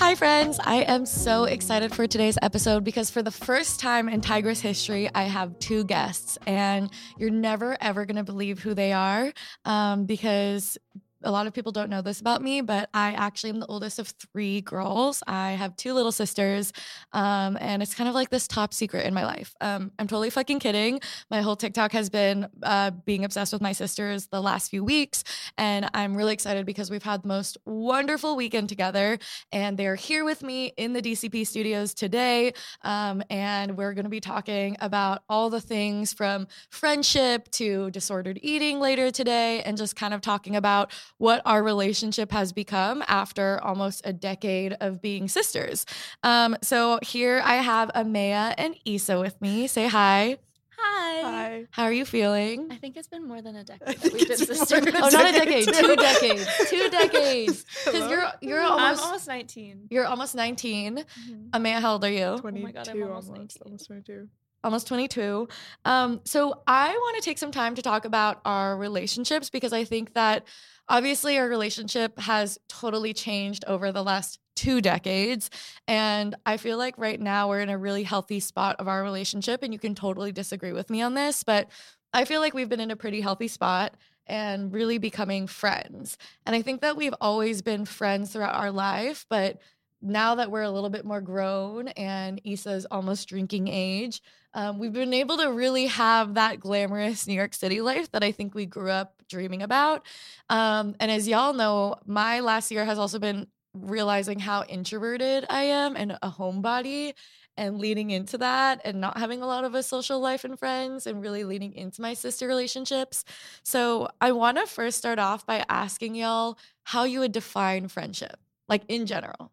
Hi, friends. I am so excited for today's episode because for the first time in Tigress history, I have two guests, and you're never ever going to believe who they are um, because a lot of people don't know this about me, but I actually am the oldest of three girls. I have two little sisters, um, and it's kind of like this top secret in my life. Um, I'm totally fucking kidding. My whole TikTok has been uh, being obsessed with my sisters the last few weeks, and I'm really excited because we've had the most wonderful weekend together, and they're here with me in the DCP studios today, um, and we're going to be talking about all the things from friendship to disordered eating later today, and just kind of talking about what our relationship has become after almost a decade of being sisters. Um, so here I have Amaya and Isa with me. Say hi. Hi. Hi. How are you feeling? I think it's been more than a decade that we've been sisters. Oh, not a decade, two decades, two decades. Because you're you're almost, I'm almost, almost 19. you're almost 19. Mhm. Amaya, how old are you? 22 my God, I'm almost almost, 19. almost 22. almost 22. Um, so I want to take some time to talk about our relationships because I think that obviously our relationship has totally changed over the last two decades. And I feel like right now we're in a really healthy spot of our relationship. And you can totally disagree with me on this, but I feel like we've been in a pretty healthy spot and really becoming friends. And I think that we've always been friends throughout our life, but now that we're a little bit more grown and Issa's almost drinking age, um, we've been able to really have that glamorous New York City life that I think we grew up dreaming about. Um, and as y'all know, my last year has also been realizing how introverted I am and a homebody and leading into that and not having a lot of a social life and friends and really leading into my sister relationships. So I want to first start off by asking y'all how you would define friendship, like in general.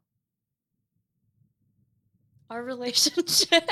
Our relationship,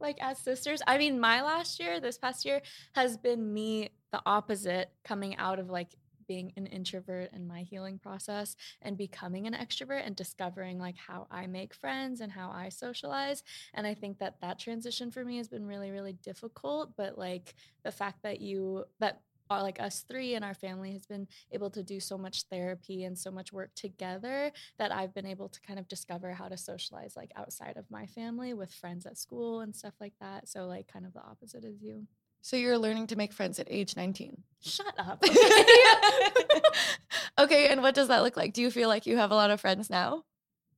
like as sisters. I mean, my last year, this past year, has been me the opposite, coming out of like being an introvert in my healing process and becoming an extrovert and discovering like how I make friends and how I socialize. And I think that that transition for me has been really, really difficult. But like the fact that you, that Uh, like us three and our family has been able to do so much therapy and so much work together that I've been able to kind of discover how to socialize like outside of my family with friends at school and stuff like that. So like kind of the opposite as you. So you're learning to make friends at age 19. Shut up. okay, and what does that look like? Do you feel like you have a lot of friends now?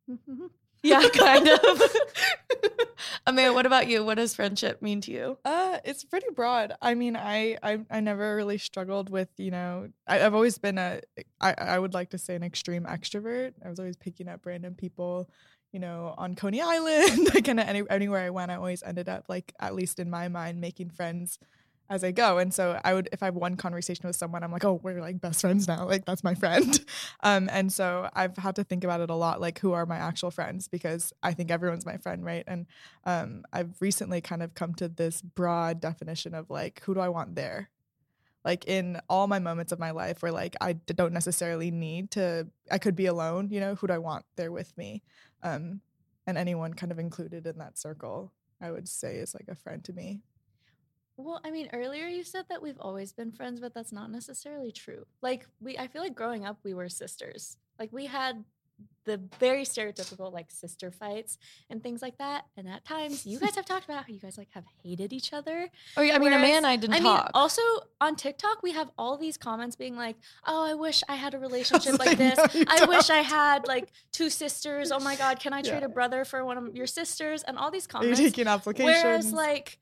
Yeah, kind of. Amaya, what about you? What does friendship mean to you? Uh, it's pretty broad. I mean, I I, I never really struggled with you know. I, I've always been a I I would like to say an extreme extrovert. I was always picking up random people, you know, on Coney Island, like kind of any, anywhere I went, I always ended up like at least in my mind making friends as I go. And so I would, if I have one conversation with someone, I'm like, oh, we're like best friends now. Like that's my friend. Um, and so I've had to think about it a lot, like who are my actual friends? Because I think everyone's my friend, right? And um, I've recently kind of come to this broad definition of like, who do I want there? Like in all my moments of my life where like I don't necessarily need to, I could be alone, you know, who do I want there with me? Um, and anyone kind of included in that circle, I would say is like a friend to me. Well, I mean, earlier you said that we've always been friends, but that's not necessarily true. Like we I feel like growing up we were sisters. Like we had the very stereotypical like sister fights and things like that. And at times you guys have talked about how you guys like have hated each other. Oh yeah, I mean, Whereas- Amanda and I didn't I mean, talk. also on TikTok we have all these comments being like, "Oh, I wish I had a relationship like like, this. "No, I wish I had like two sisters. Oh my god, can I trade Yeah. a brother for one of your sisters?" And all these Are you comments. taking applications? Whereas, like,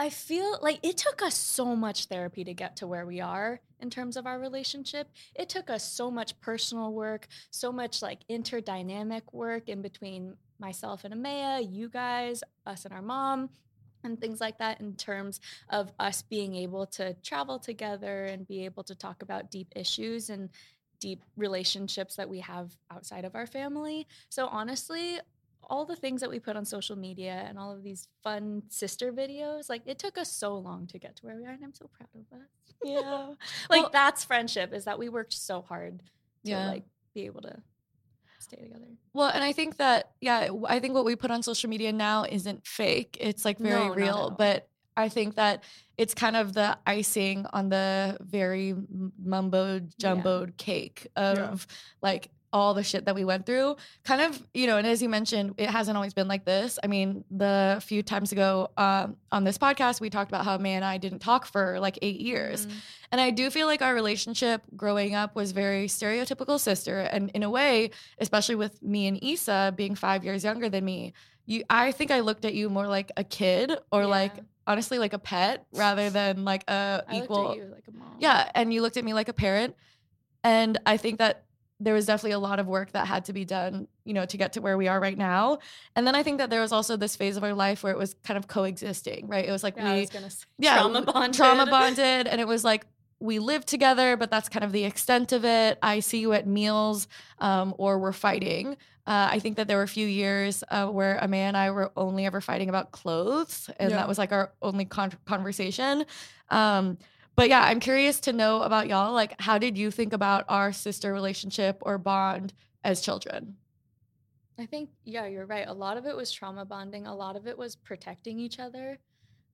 I feel like it took us so much therapy to get to where we are in terms of our relationship. It took us so much personal work, so much like interdynamic work in between myself and Amaya, you guys, us and our mom, and things like that in terms of us being able to travel together and be able to talk about deep issues and deep relationships that we have outside of our family. So honestly, all the things that we put on social media and all of these fun sister videos, like it took us so long to get to where we are, and I'm so proud of us. yeah. Like Well- that's friendship is that we worked so hard to Yeah. like be able to stay together. Well, and I think that yeah, I think what we put on social media now isn't fake. It's like very No, real, but I think that it's kind of the icing on the very mumbo jumboed cake of like all the shit that we went through. Kind of, you know, and as you mentioned, it hasn't always been like this. I mean, the few times ago um, on this podcast, we talked about how May and I didn't talk for like eight years. Mhm. And I do feel like our relationship growing up was very stereotypical sister. And in a way, especially with me and Issa being five years younger than me, you I think I looked at you more like a kid or like honestly like a pet rather than like a I equal looked at you like a mom. yeah, and you looked at me like a parent. And I think that there was definitely a lot of work that had to be done, you know, to get to where we are right now. And then I think that there was also this phase of our life where it was kind of coexisting, right? It was like Yeah, we was yeah, trauma bonded. trauma bonded, and it was like we lived together, but that's kind of the extent of it. I see you at meals, um, or we're fighting. Uh, I think that there were a few years uh, where Amaya and I were only ever fighting about clothes, and Yeah. that was like our only con- conversation. Um, but yeah, I'm curious to know about y'all. Like, how did you think about our sister relationship or bond as children? I think, yeah, you're right. A lot of it was trauma bonding. A lot of it was protecting each other.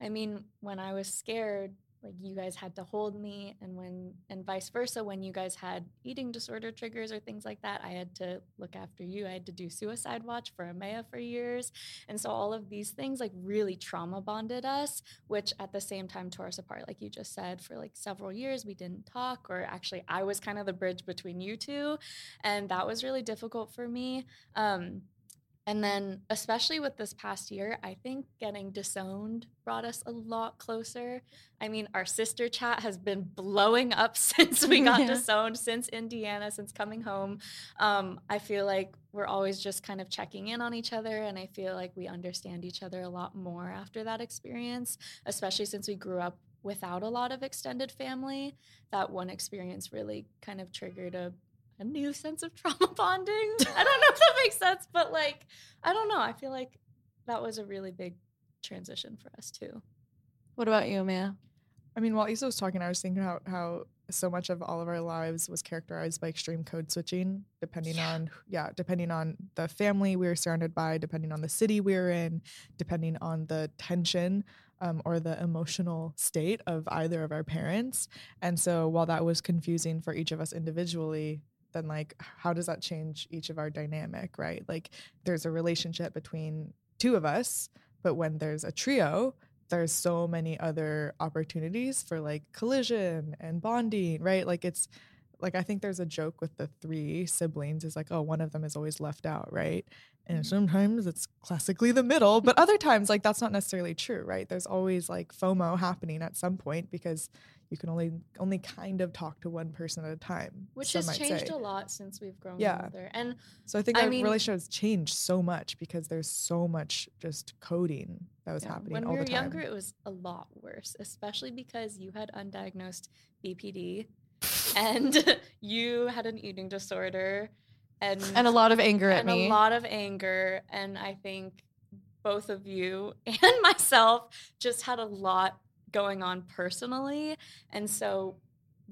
I mean, when I was scared, like you guys had to hold me, and when and vice versa, when you guys had eating disorder triggers or things like that, I had to look after you. I had to do suicide watch for Amaya for years, and so all of these things like really trauma bonded us, which at the same time tore us apart. Like you just said, for like several years we didn't talk, or actually I was kind of the bridge between you two, and that was really difficult for me. Um, and then, especially with this past year, I think getting disowned brought us a lot closer. I mean, our sister chat has been blowing up since we got Yeah. disowned, since Indiana, since coming home. Um, I feel like we're always just kind of checking in on each other, and I feel like we understand each other a lot more after that experience, especially since we grew up without a lot of extended family. That one experience really kind of triggered a a new sense of trauma bonding. I don't know if that makes sense, but like, I don't know. I feel like that was a really big transition for us too. What about you, Mia? I mean, while Issa was talking, I was thinking how how so much of all of our lives was characterized by extreme code switching, depending Yeah. on yeah, depending on the family we were surrounded by, depending on the city we were in, depending on the tension um, or the emotional state of either of our parents. And so, while that was confusing for each of us individually, then like, how does that change each of our dynamic, right? Like, there's a relationship between two of us, but when there's a trio, there's so many other opportunities for like collision and bonding, right? Like it's like I think there's a joke with the three siblings is like, oh, one of them is always left out, right? And mm-hmm. sometimes it's classically the middle, but other times like that's not necessarily true, right? There's always like FOMO happening at some point because you can only only kind of talk to one person at a time. Which has changed say. a lot since we've grown Yeah. older. And So I think I our mean- relationship has changed so much because there's so much just coding that was yeah, happening when all we were the time. younger, it was a lot worse, especially because you had undiagnosed BPD and you had an eating disorder and and a lot of anger at and me. a lot of anger. And I think both of you and myself just had a lot going on personally. And so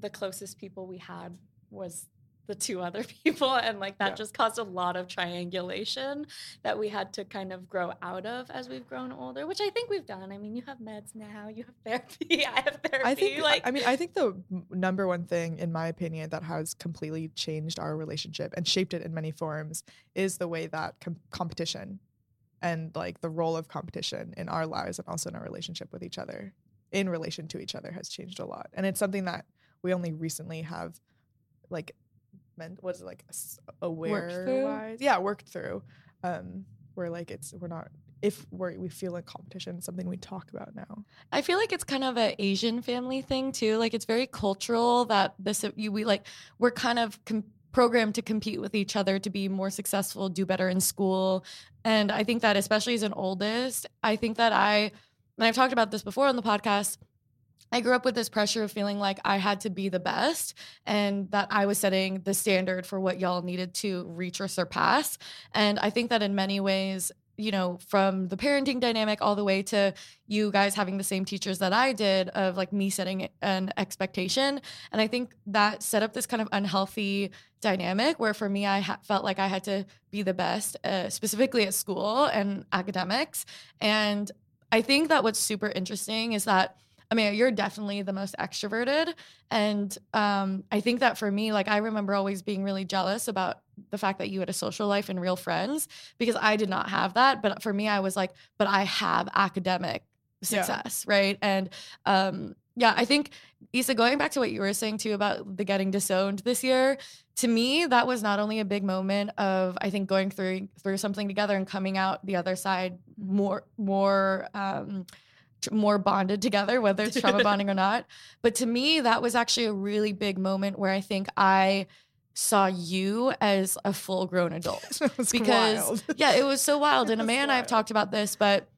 the closest people we had was the two other people. And like that Yeah. just caused a lot of triangulation that we had to kind of grow out of as we've grown older, which I think we've done. I mean, you have meds now, you have therapy, I have therapy. I think like I mean I think the number one thing in my opinion that has completely changed our relationship and shaped it in many forms is the way that com- competition and like the role of competition in our lives and also in our relationship with each other in relation to each other has changed a lot. And it's something that we only recently have like meant was it like aware wise yeah worked through. Um where like it's we're not if we're, we feel like competition is something we talk about now. I feel like it's kind of an Asian family thing too. Like it's very cultural that this you we like we're kind of com- programmed to compete with each other to be more successful, do better in school, and I think that especially as an oldest, I think that I and I've talked about this before on the podcast. I grew up with this pressure of feeling like I had to be the best and that I was setting the standard for what y'all needed to reach or surpass. And I think that in many ways, you know, from the parenting dynamic all the way to you guys having the same teachers that I did of like me setting an expectation. And I think that set up this kind of unhealthy dynamic where for me, I ha- felt like I had to be the best, uh, specifically at school and academics. And I think that what's super interesting is that. I mean, you're definitely the most extroverted. And um, I think that for me, like, I remember always being really jealous about the fact that you had a social life and real friends because I did not have that. But for me, I was like, but I have academic Yeah. success, right? And um, yeah, I think Issa, going back to what you were saying too about the getting disowned this year, to me, that was not only a big moment of I think going through through something together and coming out the other side more more um, more bonded together, whether it's trauma bonding or not. But to me, that was actually a really big moment where I think I saw you as a full grown adult because wild. yeah, it was so wild. And Amanda and I have talked about this, but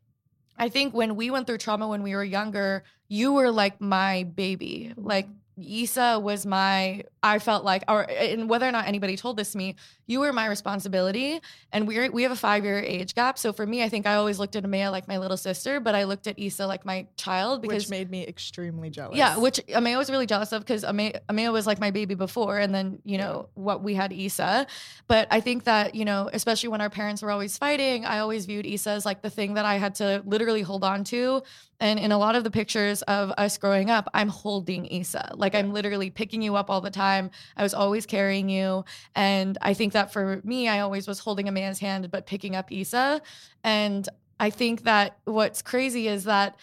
I think when we went through trauma when we were younger, you were like my baby. Like Issa was my I felt like or and whether or not anybody told this to me, you were my responsibility. And we're we have a five year age gap. So for me, I think I always looked at Amaya like my little sister, but I looked at Issa like my child because which made me extremely jealous. yeah, which Amaya was really jealous of because Amaya, Amaya was like my baby before, and then you know what we had Issa. But I think that you know, especially when our parents were always fighting, I always viewed Issa as like the thing that I had to literally hold on to. And in a lot of the pictures of us growing up, I'm holding Issa, like I'm literally picking you up all the time. I was always carrying you, and I think that for me, I always was holding a man's hand but picking up Issa. And I think that what's crazy is that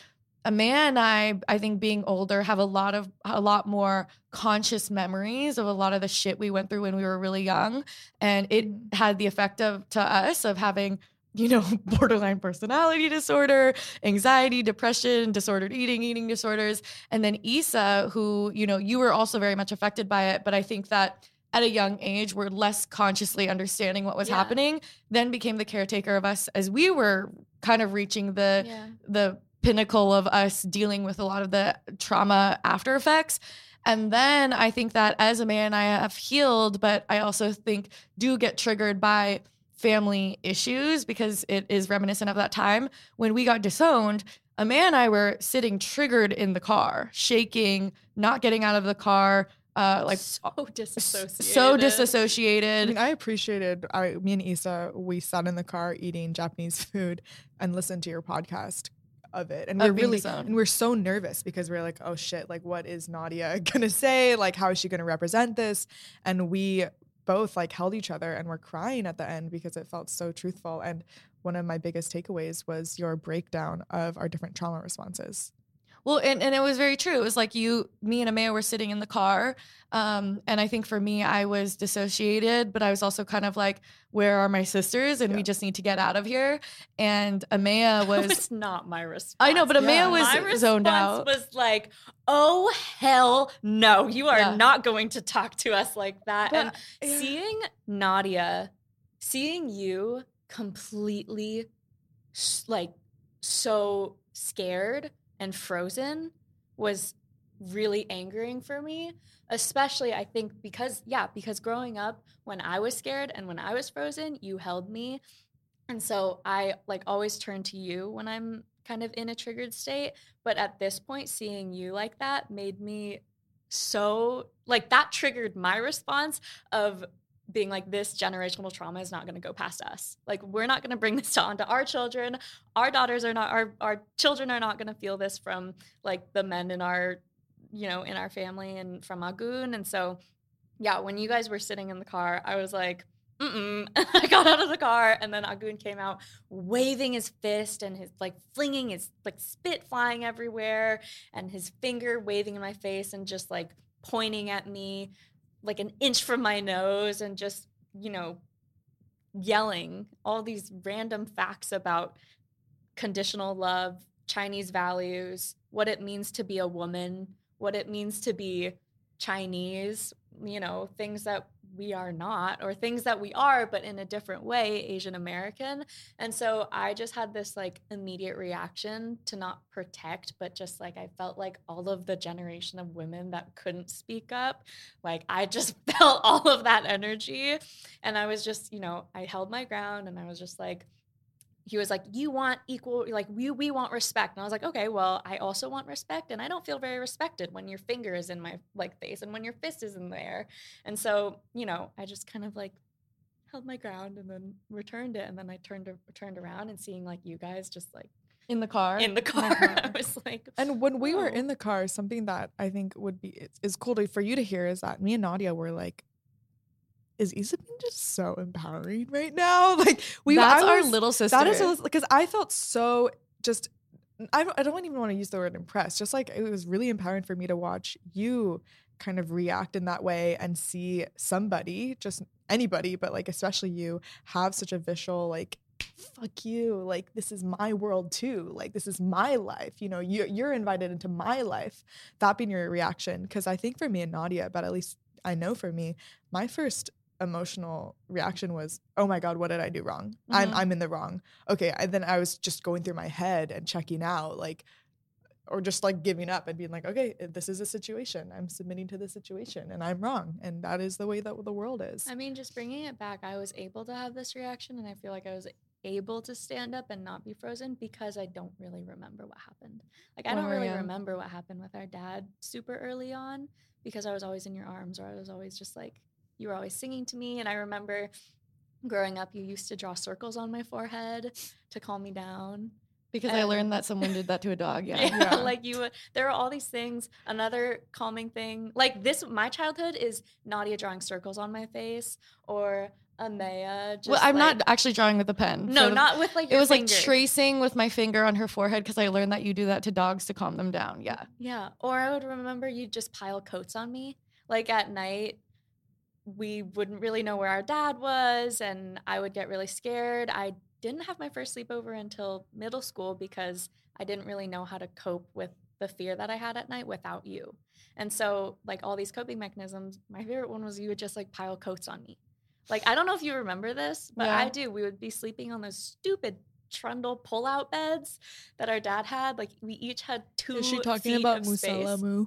a man and I, I think being older, have a lot of a lot more conscious memories of a lot of the shit we went through when we were really young, and it mm. had the effect of to us of having you know borderline personality disorder, anxiety, depression, disordered eating, eating disorders, and then Issa, who you know you were also very much affected by it, but I think that at a young age were less consciously understanding what was Yeah. happening, then became the caretaker of us as we were kind of reaching the yeah. the pinnacle of us dealing with a lot of the trauma after effects. And then I think that as a man, I have healed, but I also think do get triggered by family issues because it is reminiscent of that time when we got disowned. A man and I were sitting triggered in the car, shaking, not getting out of the car, uh, like so disassociated. so I disassociated. mean, I appreciated. I, me and Issa, we sat in the car eating Japanese food and listened to your podcast of it, and Of we're really disowned. and we're so nervous because we're like, oh shit, like what is Nadya gonna say? Like how is she gonna represent this? And we both like held each other and were crying at the end because it felt so truthful. And one of my biggest takeaways was your breakdown of our different trauma responses. Well, and, and it was very true. It was like you, me and Amaya were sitting in the car. Um, and I think for me, I was dissociated, but I was also kind of like, where are my sisters? And Yeah. we just need to get out of here. And Amaya was, not my response. I know, but Amaya Yeah. was my zoned out. was like, "Oh hell no! You are Yeah. not going to talk to us like that." But- and seeing Nadya, seeing you completely like so scared and frozen was really angering for me especially i think because yeah because growing up when i was scared and when i was frozen you held me. And so i like always turn to you when i'm kind of in a triggered state. But at this point seeing you like that made me so like that triggered my response of being like this generational trauma is not going to go past us. Like we're not going to bring this on to our children. Our daughters are not our our children are not going to feel this from like the men in our you know in our family and from agun. And so yeah when you guys were sitting in the car i was like Mm-mm. I got out of the car and then Agun came out waving his fist and his like flinging his like spit flying everywhere and his finger waving in my face and just like pointing at me like an inch from my nose and just, you know, yelling all these random facts about conditional love, Chinese values, what it means to be a woman, what it means to be Chinese, you know, things that we are not, or things that we are, but in a different way, Asian American. And so I just had this like immediate reaction to not protect, but just like I felt like all of the generation of women that couldn't speak up, like I just felt all of that energy. And I was just, you know, I held my ground and I was just like, he was like, "You want equal, like we we want respect." And I was like, "Okay, well, I also want respect, and I don't feel very respected when your finger is in my like face and when your fist is in the air." And so, you know, I just kind of like held my ground and then returned it, and then I turned turned around and seeing like you guys just like in the car. in the oh car, car. I was like, And when we were Oh. in the car, something that I think would be is cool to, for you to hear is that me and Nadya were like, "Is Isabin just so empowering right now?" Like we, That's I our little sister. That is because I felt so just. I don't, I don't even want to use the word impressed. Just like it was really empowering for me to watch you kind of react in that way and see somebody, just anybody, but like especially you, have such a visual like fuck you like this is my world too like this is my life you know you, you're invited into my life that being your reaction because i think for me and nadya but at least i know for me my first emotional reaction was oh my god what did i do wrong? I'm Mhm. i'm in the wrong. Okay I, then i was just going through my head and checking out like or just like giving up and being like okay this is a situation. I'm submitting to the situation and i'm wrong. And that is the way that the world is. I mean, just bringing it back, I was able to have this reaction, and I feel like I was able to stand up and not be frozen because I don't really remember what happened. Like, I don't really remember what happened with our dad super early on because I was always in your arms, or I was always just like, you were always singing to me. And I remember growing up, you used to draw circles on my forehead to calm me down. because I learned that someone did that to a dog. Yeah. Yeah, Yeah. like you, there are all these things. Another calming thing, like this, my childhood is Nadya drawing circles on my face or Amaya. Just well, I'm like- not actually drawing with a pen. No, So not with like. It was like tracing with my finger on her forehead because I learned that you do that to dogs to calm them down. Yeah. Yeah, or I would remember you'd just pile coats on me. Like at night, we wouldn't really know where our dad was, and I would get really scared. I didn't have my first sleepover until middle school because I didn't really know how to cope with the fear that I had at night without you. And so, like all these coping mechanisms, my favorite one was you would just like pile coats on me. Like I don't know if you remember this, but I do. We would be sleeping on those stupid trundle pull-out beds that our dad had. Like we each had two. is she talking about of space. musala moo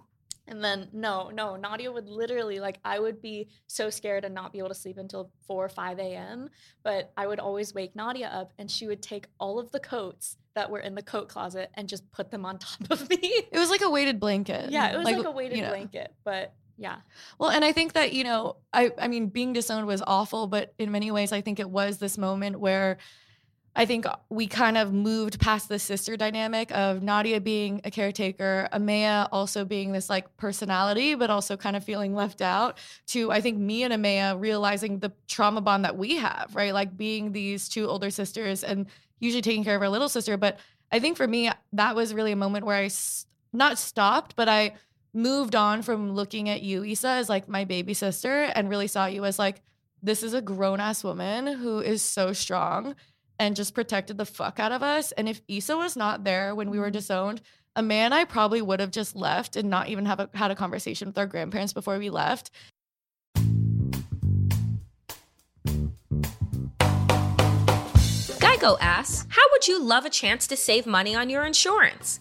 And then no, no, Nadya would literally like I would be so scared and not be able to sleep until four or five a.m. But I would always wake Nadya up, and she would take all of the coats that were in the coat closet and just put them on top of me. It was like a weighted blanket. yeah, it was like, a you weighted know. blanket, but yeah, Well, and I think that, you know, I I mean, being disowned was awful, but in many ways I think it was this moment where I think we kind of moved past the sister dynamic of Nadya being a caretaker, Amaya also being this like personality, but also kind of feeling left out, to I think me and Amaya realizing the trauma bond that we have, right? Like being these two older sisters and usually taking care of our little sister. But I think for me, that was really a moment where I s- not stopped, but I moved on from looking at you, Issa, as like my baby sister and really saw you as like, this is a grown ass woman who is so strong and just protected the fuck out of us. And if Issa was not there when we were mm-hmm. disowned, a man I probably would have just left and not even have a, had a conversation with our grandparents before we left. Geico asks, How would you love a chance to save money on your insurance?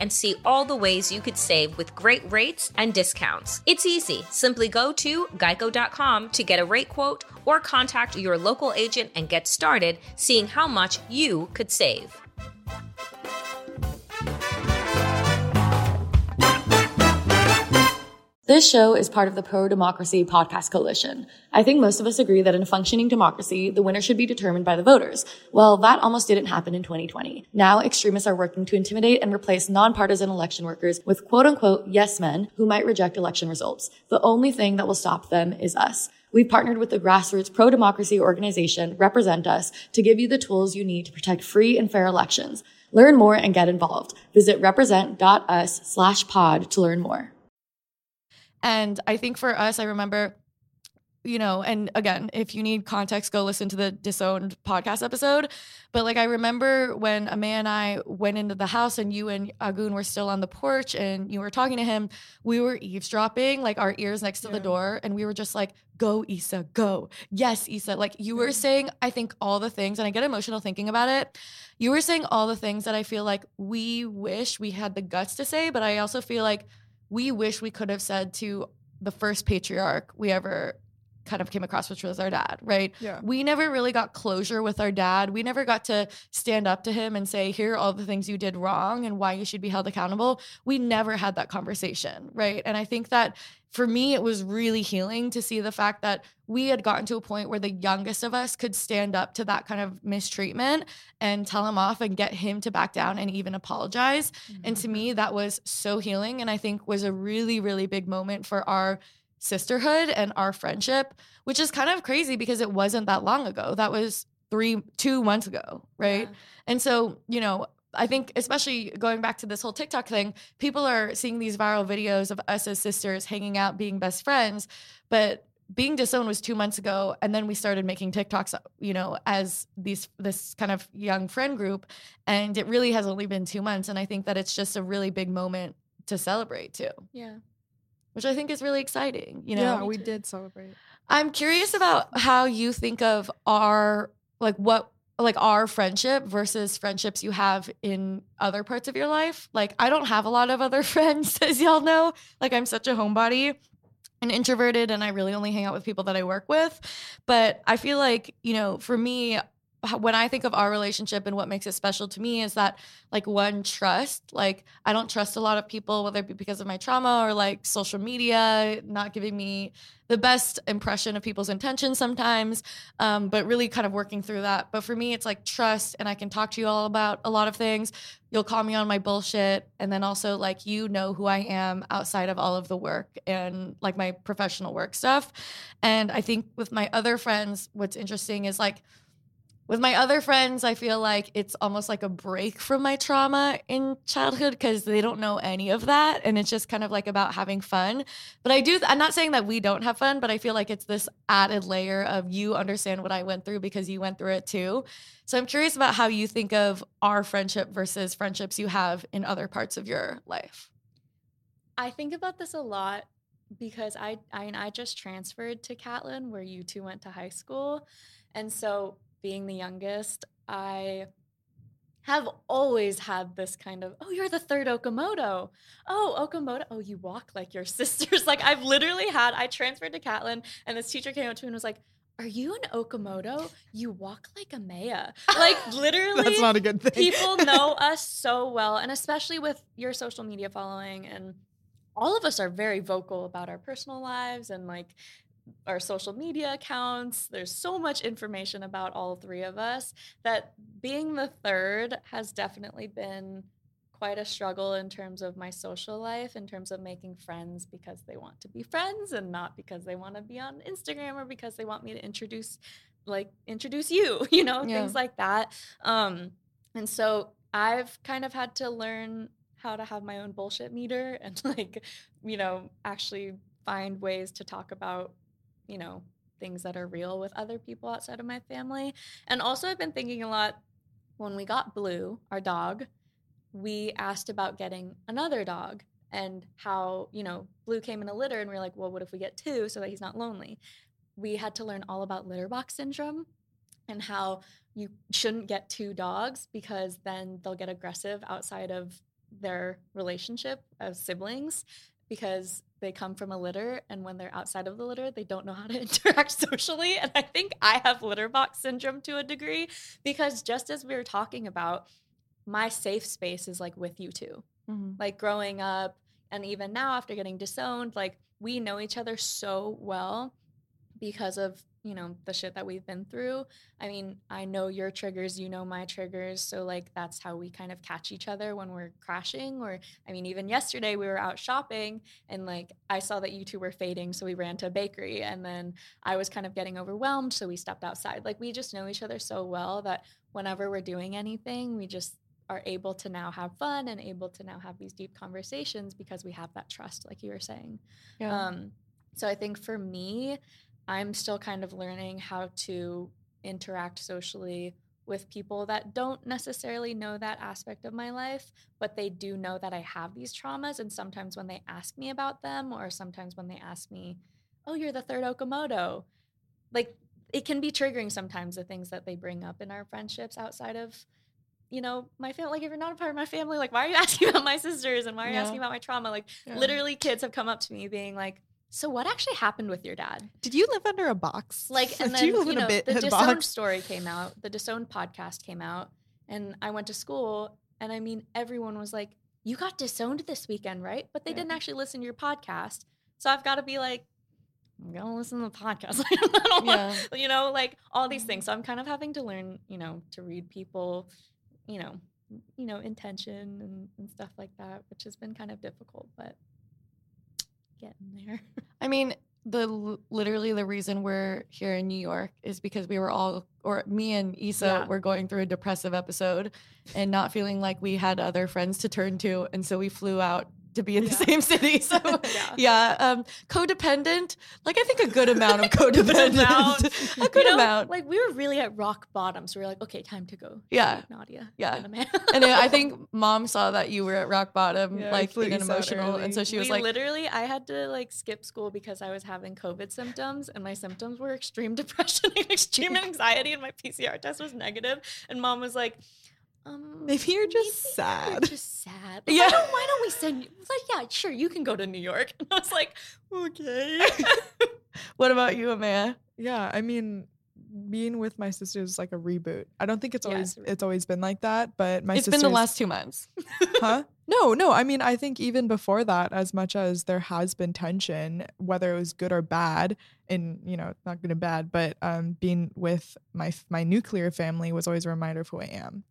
and see all the ways you could save with great rates and discounts. It's easy. Simply go to geico.com to get a rate quote or contact your local agent and get started seeing how much you could save. This show is part of the Pro Democracy Podcast Coalition. I think most of us agree that in a functioning democracy, the winner should be determined by the voters. Well, that almost didn't happen in 2020. Now, extremists are working to intimidate and replace nonpartisan election workers with quote unquote yes men who might reject election results. The only thing that will stop them is us. We've partnered with the grassroots pro-democracy organization Represent Us to give you the tools you need to protect free and fair elections. Learn more and get involved. Visit represent.us slash pod to learn more. And I think for us, I remember, you know, and again, if you need context, go listen to the Disowned podcast episode. But like, I remember when Amaya and I went into the house and you and Agun were still on the porch and you were talking to him, we were eavesdropping, like our ears next to the door. And we were just like, go, Issa, go. Yes, Issa. Like, you were saying, I think all the things, and I get emotional thinking about it. You were saying all the things that I feel like we wish we had the guts to say, but I also feel like, we wish we could have said to the first patriarch we ever kind of came across, which was our dad, right? Yeah. We never really got closure with our dad. We never got to stand up to him and say, here are all the things you did wrong and why you should be held accountable. We never had that conversation, right? And I think that for me, it was really healing to see the fact that we had gotten to a point where the youngest of us could stand up to that kind of mistreatment and tell him off and get him to back down and even apologize. Mm-hmm. And to me, that was so healing. And I think was a really, really big moment for our sisterhood and our friendship, which is kind of crazy because it wasn't that long ago. That was three, two months ago, right? Yeah. And so, you know, I think, especially going back to this whole TikTok thing, people are seeing these viral videos of us as sisters hanging out, being best friends. But being disowned was two months ago, and then we started making TikToks, you know, as these this kind of young friend group, and it really has only been two months. And I think that it's just a really big moment to celebrate too. Yeah, which I think is really exciting. You know, yeah, we did celebrate. I'm curious about how you think of our like what like our friendship versus friendships you have in other parts of your life. Like I don't have a lot of other friends, as y'all know. Like I'm such a homebody and introverted and I really only hang out with people that I work with. But I feel like, you know, for me, when I think of our relationship and what makes it special to me is that like one trust. Like I don't trust a lot of people, whether it be because of my trauma or like social media not giving me the best impression of people's intentions sometimes. Um, but really kind of working through that. But for me, it's like trust, and I can talk to you all about a lot of things. You'll call me on my bullshit, and then also like you know who I am outside of all of the work and like my professional work stuff. And I think with my other friends, what's interesting is like with my other friends, I feel like it's almost like a break from my trauma in childhood because they don't know any of that. And it's just kind of like about having fun. But I do, I'm not saying that we don't have fun, but I feel like it's this added layer of you understand what I went through because you went through it too. So I'm curious about how you think of our friendship versus friendships you have in other parts of your life. I think about this a lot because I I, I just transferred to Catlin where you two went to high school. And so being the youngest, I have always had this kind of, oh, you're the third Okamoto. Oh, Okamoto. Oh, you walk like your sisters. like I've literally had, I transferred to Catlin and this teacher came up to me and was like, Are you an Okamoto? You walk like a Maya. Like literally That's not a good thing. people know us so well and especially with your social media following and all of us are very vocal about our personal lives and like our social media accounts there's so much information about all three of us that being the third has definitely been quite a struggle in terms of my social life in terms of making friends because they want to be friends and not because they want to be on Instagram or because they want me to introduce like introduce you you know Yeah. things like that um and so I've kind of had to learn how to have my own bullshit meter and like, you know, actually find ways to talk about, you know, things that are real with other people outside of my family. And also I've been thinking a lot when we got Blue, our dog, we asked about getting another dog and how, you know, Blue came in a litter and we are like, well, what if we get two so that he's not lonely? We had to learn all about littermate syndrome and how you shouldn't get two dogs because then they'll get aggressive outside of their relationship as siblings because they come from a litter and when they're outside of the litter they don't know how to interact socially. And i think i have littermate syndrome to a degree because just as we were talking about my safe space is like with you two. Mm-hmm. Like growing up and even now after getting disowned like we know each other so well because of you know the shit that we've been through. I mean i know your triggers you know my triggers so like that's how we kind of catch each other when we're crashing or i mean even yesterday we were out shopping and like i saw that you two were fading so we ran to a bakery and then i was kind of getting overwhelmed so we stepped outside. Like we just know each other so well that whenever we're doing anything we just are able to now have fun and able to now have these deep conversations because we have that trust like you were saying. Yeah. um, so I think for me, I'm still kind of learning how to interact socially with people that don't necessarily know that aspect of my life, but they do know that I have these traumas. And sometimes when they ask me about them, or sometimes when they ask me, oh, you're the third Okamoto, like it can be triggering sometimes the things that they bring up in our friendships outside of you know my family like if you're not a part of my family like why are you asking about my sisters and why are you Yeah. asking about my trauma like Yeah. literally kids have come up to me being like so what actually happened with your dad? Did you live under a box? like and then you you, live in a know bit the disowned box? story came out the disowned podcast came out and i went to school and i mean everyone was like you got disowned this weekend right? But they didn't actually listen to your podcast. So i've got to be like i'm gonna listen to the podcast. Yeah. want, you know like all these mm-hmm. things. So i'm kind of having to learn you know to read people you know you know intention and, and stuff like that which has been kind of difficult but getting there I mean, the literally the reason we're here in New York is because we were all, or me and Issa Yeah. were going through a depressive episode and not feeling like we had other friends to turn to, and so we flew out to be in the Yeah. same city. So Yeah. yeah, um, codependent. Like I think a good amount of codependent, amount. a good you know, amount. Like we were really at rock bottom, so we were like, okay, time to go. Yeah. Nadya. Yeah. and I think mom saw that you were at rock bottom, Yeah, like an emotional, and so she was we like, literally, I had to like skip school because I was having COVID symptoms, and my symptoms were extreme depression and extreme anxiety, and my PCR test was negative. And mom was like, um, Maybe you're just maybe sad. You're just sad. Yeah. Yeah. Why don't, why don't we send you? Like, yeah, sure, you can go to New York. And I was like, okay. "What about you, Amaya?" Yeah, I mean, being with my sister is like a reboot. I don't think it's Yeah, always it's it's always been like that, but my it's sisters, been the last two months. huh? No, no. I mean, I think even before that, as much as there has been tension, whether it was good or bad, and you know, not good and bad, but um, being with my my nuclear family was always a reminder of who I am.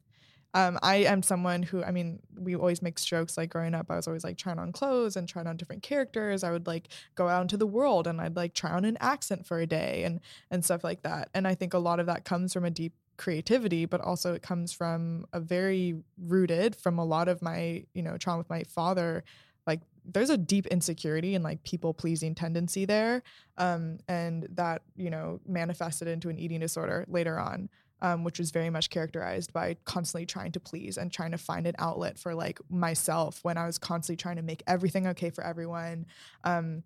Um, I am someone who, I mean, we always make jokes. Like growing up, I was always like trying on clothes and trying on different characters. I would like go out into the world and I'd like try on an accent for a day and and stuff like that. And I think a lot of that comes from a deep creativity, but also it comes from a very rooted from a lot of my, you know, trauma with my father. Like there's a deep insecurity and like people pleasing tendency there. Um, and that, you know, manifested into an eating disorder later on. Um, which was very much characterized by constantly trying to please and trying to find an outlet for like myself when I was constantly trying to make everything okay for everyone. Um,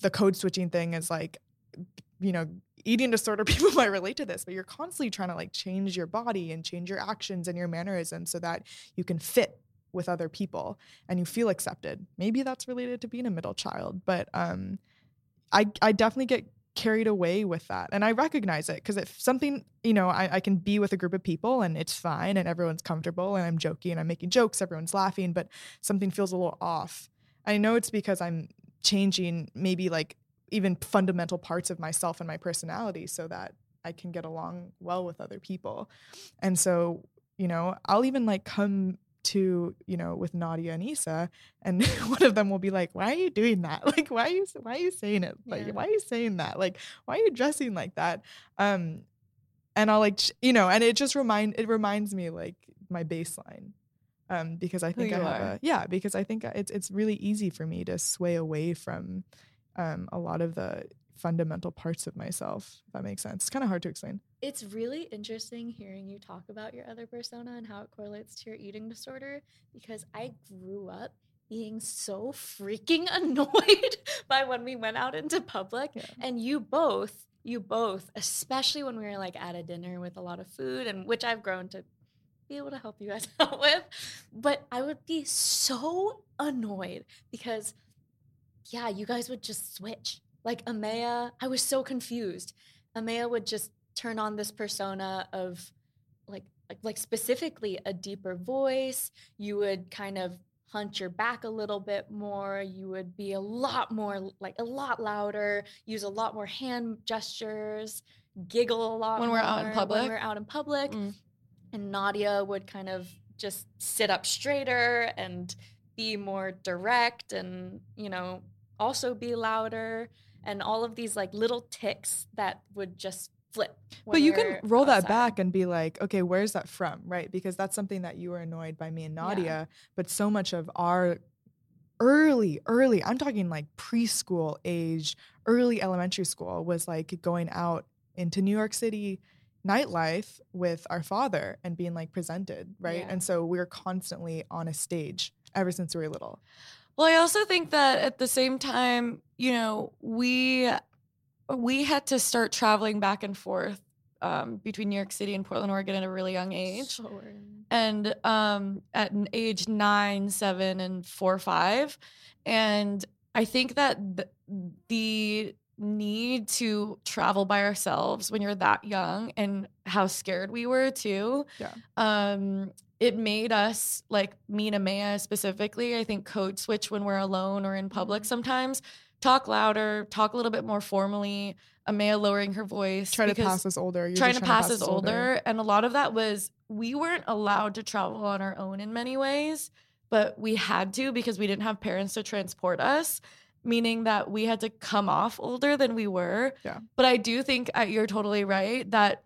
the code switching thing is like, you know, eating disorder people might relate to this, but you're constantly trying to like change your body and change your actions and your mannerisms so that you can fit with other people and you feel accepted. Maybe that's related to being a middle child, but um I I definitely get carried away with that. And I recognize it because if something, you know, I, I can be with a group of people and it's fine and everyone's comfortable and I'm joking and I'm making jokes, everyone's laughing, but something feels a little off. I know it's because I'm changing maybe like even fundamental parts of myself and my personality so that I can get along well with other people. And so, you know, I'll even like come to you know with Nadya and Isa, and one of them will be like, "Why are you doing that? Like, why are you why are you saying it? Like, Yeah. why are you saying that? Like, why are you dressing like that?" Um, and I'll like you know, and it just remind it reminds me like my baseline. Um, because I think I have a yeah, because I think it's it's really easy for me to sway away from um, a lot of the fundamental parts of myself. If that makes sense. It's kind of hard to explain. It's really interesting hearing you talk about your other persona and how it correlates to your eating disorder because I grew up being so freaking annoyed by when we went out into public Yeah. and you both you both especially when we were like at a dinner with a lot of food and which I've grown to be able to help you guys out with but I would be so annoyed because yeah you guys would just switch like Amaya I was so confused Amaya would just turn on this persona of like like, like specifically a deeper voice. You would kind of hunch your back a little bit more. You would be a lot more like a lot louder, use a lot more hand gestures, giggle a lot When we're out in public? When we're out in public. Mm. And Nadya would kind of just sit up straighter and be more direct and, you know, also be louder and all of these like little ticks that would just flip. but you can roll that back and be like, okay, where's that from? Right? Because that's something that you were annoyed by me and Yeah. Nadya. But so much of our early, early, I'm talking like preschool age, early elementary school was like going out into New York City nightlife with our father and being like presented, right? Yeah. And so we were constantly on a stage ever since we were little. Well, I also think that at the same time, you know, we we had to start traveling back and forth um, between New York City and Portland, Oregon at a really young age. Early. and um, at an age nine, seven, and four, five. And I think that the need to travel by ourselves when you're that young and how scared we were too. Yeah. Um, it made us like me and Amaya specifically, I think code switch when we're alone or in public Mm-hmm. sometimes. Talk louder, talk a little bit more formally. Amaya lowering her voice. Try to pass us older. You're trying just to pass us older. And a lot of that was we weren't allowed to travel on our own in many ways, but we had to because we didn't have parents to transport us, meaning that we had to come off older than we were. Yeah. But I do think uh, you're totally right that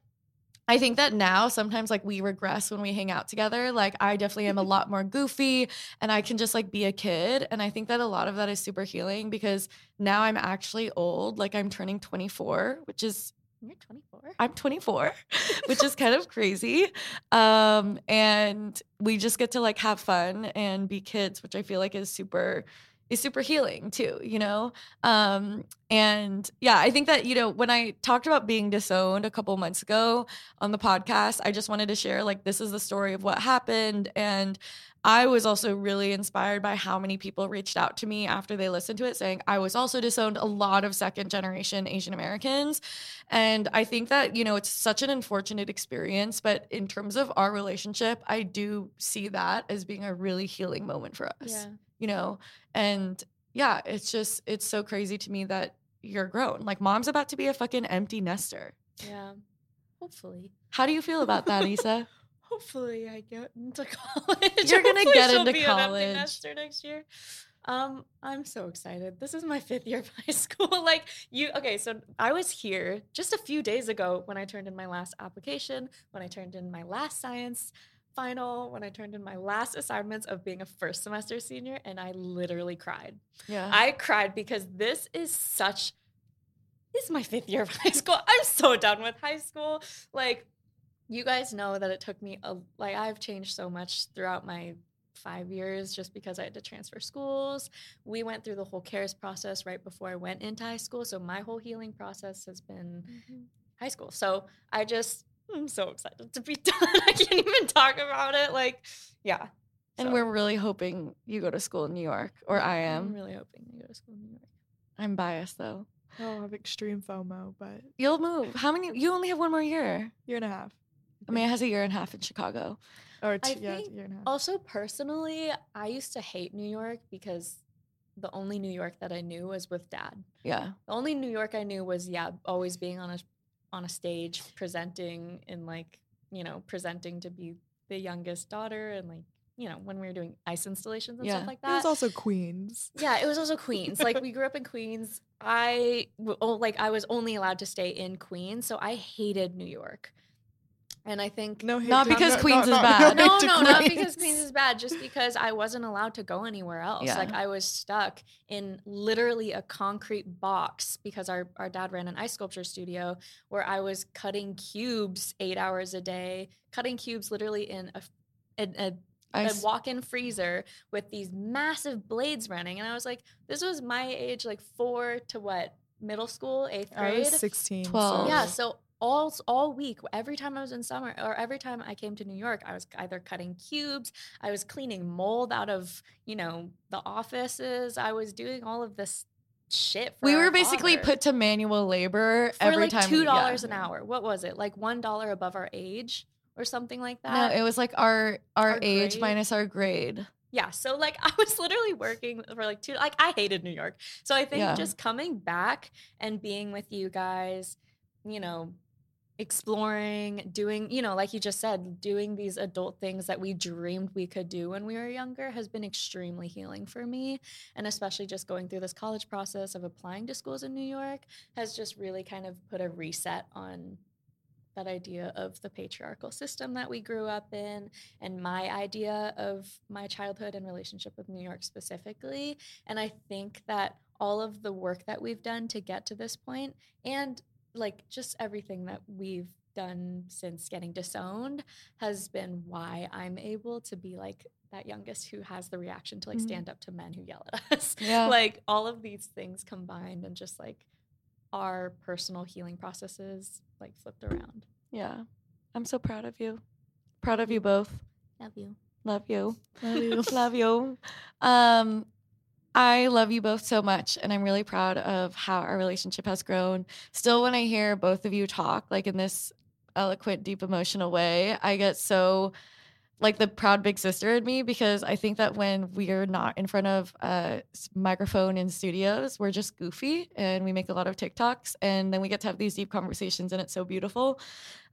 I think that now sometimes like we regress when we hang out together. Like I definitely am a lot more goofy and I can just like be a kid. And I think that a lot of that is super healing because now I'm actually old. Like I'm turning 24, which is You're 24. I'm 24, which is kind of crazy. Um, and we just get to like have fun and be kids, which I feel like is super is super healing too, you know? Um, and yeah, I think that, you know, when I talked about being disowned a couple months ago on the podcast, I just wanted to share like this is the story of what happened. And I was also really inspired by how many people reached out to me after they listened to it saying I was also disowned a lot of second generation Asian Americans. And I think that, you know, it's such an unfortunate experience, but in terms of our relationship, I do see that as being a really healing moment for us. Yeah. You know, and yeah, it's just it's so crazy to me that you're grown. Like mom's about to be a fucking empty nester. Yeah. Hopefully. How do you feel about that, Isa? Hopefully I get into college. You're gonna Hopefully get into be an empty college. nester next year. Um, I'm so excited. This is my fifth year of high school. like you okay, so I was here just a few days ago when I turned in my last application, when I turned in my last science final, when I turned in my last assignments of being a first semester senior, and I literally cried. Yeah. I cried because this is such this is my fifth year of high school. I'm so done with high school. Like you guys know that it took me a like I've changed so much throughout my five years just because I had to transfer schools. We went through the whole CARES process right before I went into high school. So my whole healing process has been mm-hmm. high school. So I just I'm so excited to be done. I can't even talk about it. Like, yeah. and So, we're really hoping you go to school in New York, or I I'm really hoping to go to school in New York. I'm biased though. Oh, I have extreme FOMO, but You'll move. How many? You only have one more year. year and a half. Amaya has a year and a half in Chicago. Or I two, yeah, think year and a half. Also, personally, I used to hate New York because the only New York that I knew was with dad. Yeah. The only New York I knew was yeah, always being on a on a stage presenting and like, you know, presenting to be the youngest daughter and like, you know, when we were doing ice installations and Yeah. stuff like that. It was also Queens. yeah, it was also Queens. Like we grew up in Queens. I oh, like I was only allowed to stay in Queens, so I hated New York. And I think No, Not to- because no, Queens no, is bad. no, no, not because Queens. Is bad. Just because I wasn't allowed to go anywhere else. Yeah. Like I was stuck in literally a concrete box because our, our dad ran an ice sculpture studio where I was cutting cubes eight hours a day, cutting cubes literally in a, in a, I a walk-in freezer with these massive blades running, and I was like, this was my age, like four to what middle school, eighth I grade. was 16. Twelve. So Yeah, so all all week, every time I was in summer or every time I came to New York, I was either cutting cubes, I was cleaning mold out of, you know, the offices, I was doing all of this shit for we were basically father. put to manual labor for every like time. two we- yeah. dollars an hour. What was it? Like one dollar above our age or something like that? No, it was like our our, Our age grade? minus our grade. Yeah, so like I was literally working for like two like I hated New York. So I think Yeah. just coming back and being with you guys, you know, exploring, doing, you know, like you just said, doing these adult things that we dreamed we could do when we were younger has been extremely healing for me. And especially just going through this college process of applying to schools in New York has just really kind of put a reset on that idea of the patriarchal system that we grew up in and my idea of my childhood and relationship with New York specifically. And I think that all of the work that we've done to get to this point and like just everything that we've done since getting disowned has been why I'm able to be like that youngest who has the reaction to like Mhm. stand up to men who yell at us. Yeah. like all of these things combined and just like our personal healing processes like flipped around. Yeah. I'm so proud of you. Proud of you both. Love you. Love you. Love you. love you. Um, I love you both so much, and I'm really proud of how our relationship has grown. Still, when I hear both of you talk, like in this eloquent, deep, emotional way, I get so like the proud big sister in me because I think that when we are not in front of uh, a microphone in studios, we're just goofy and we make a lot of TikToks, and then we get to have these deep conversations, and it's so beautiful.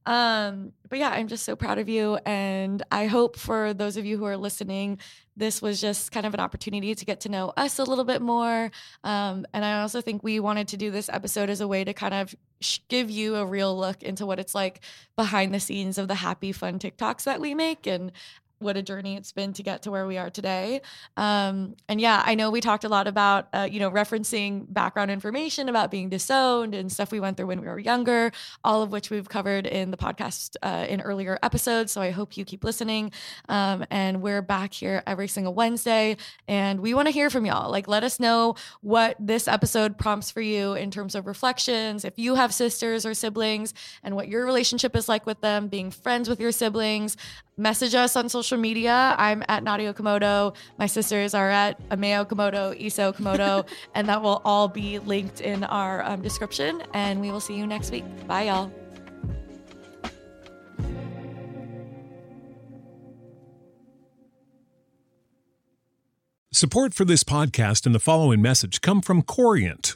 Um, but yeah, I'm just so proud of you. And I hope for those of you who are listening, this was just kind of an opportunity to get to know us a little bit more. Um, and I also think we wanted to do this episode as a way to kind of sh- give you a real look into what it's like behind the scenes of the happy, fun TikToks that we make and what a journey it's been to get to where we are today. Um, and yeah, I know we talked a lot about, uh, you know, referencing background information about being disowned and stuff we went through when we were younger, all of which we've covered in the podcast uh, in earlier episodes. So I hope you keep listening. Um, and we're back here every single Wednesday. And we want to hear from y'all. Like, let us know what this episode prompts for you in terms of reflections. If you have sisters or siblings and what your relationship is like with them, being friends with your siblings, message us on social media. I'm at Nadya Okamoto. My sisters are at Amaya Okamoto, Isa Okamoto, and that will all be linked in our um, description. And we will see you next week. Bye, y'all. Support for this podcast and the following message come from Corient.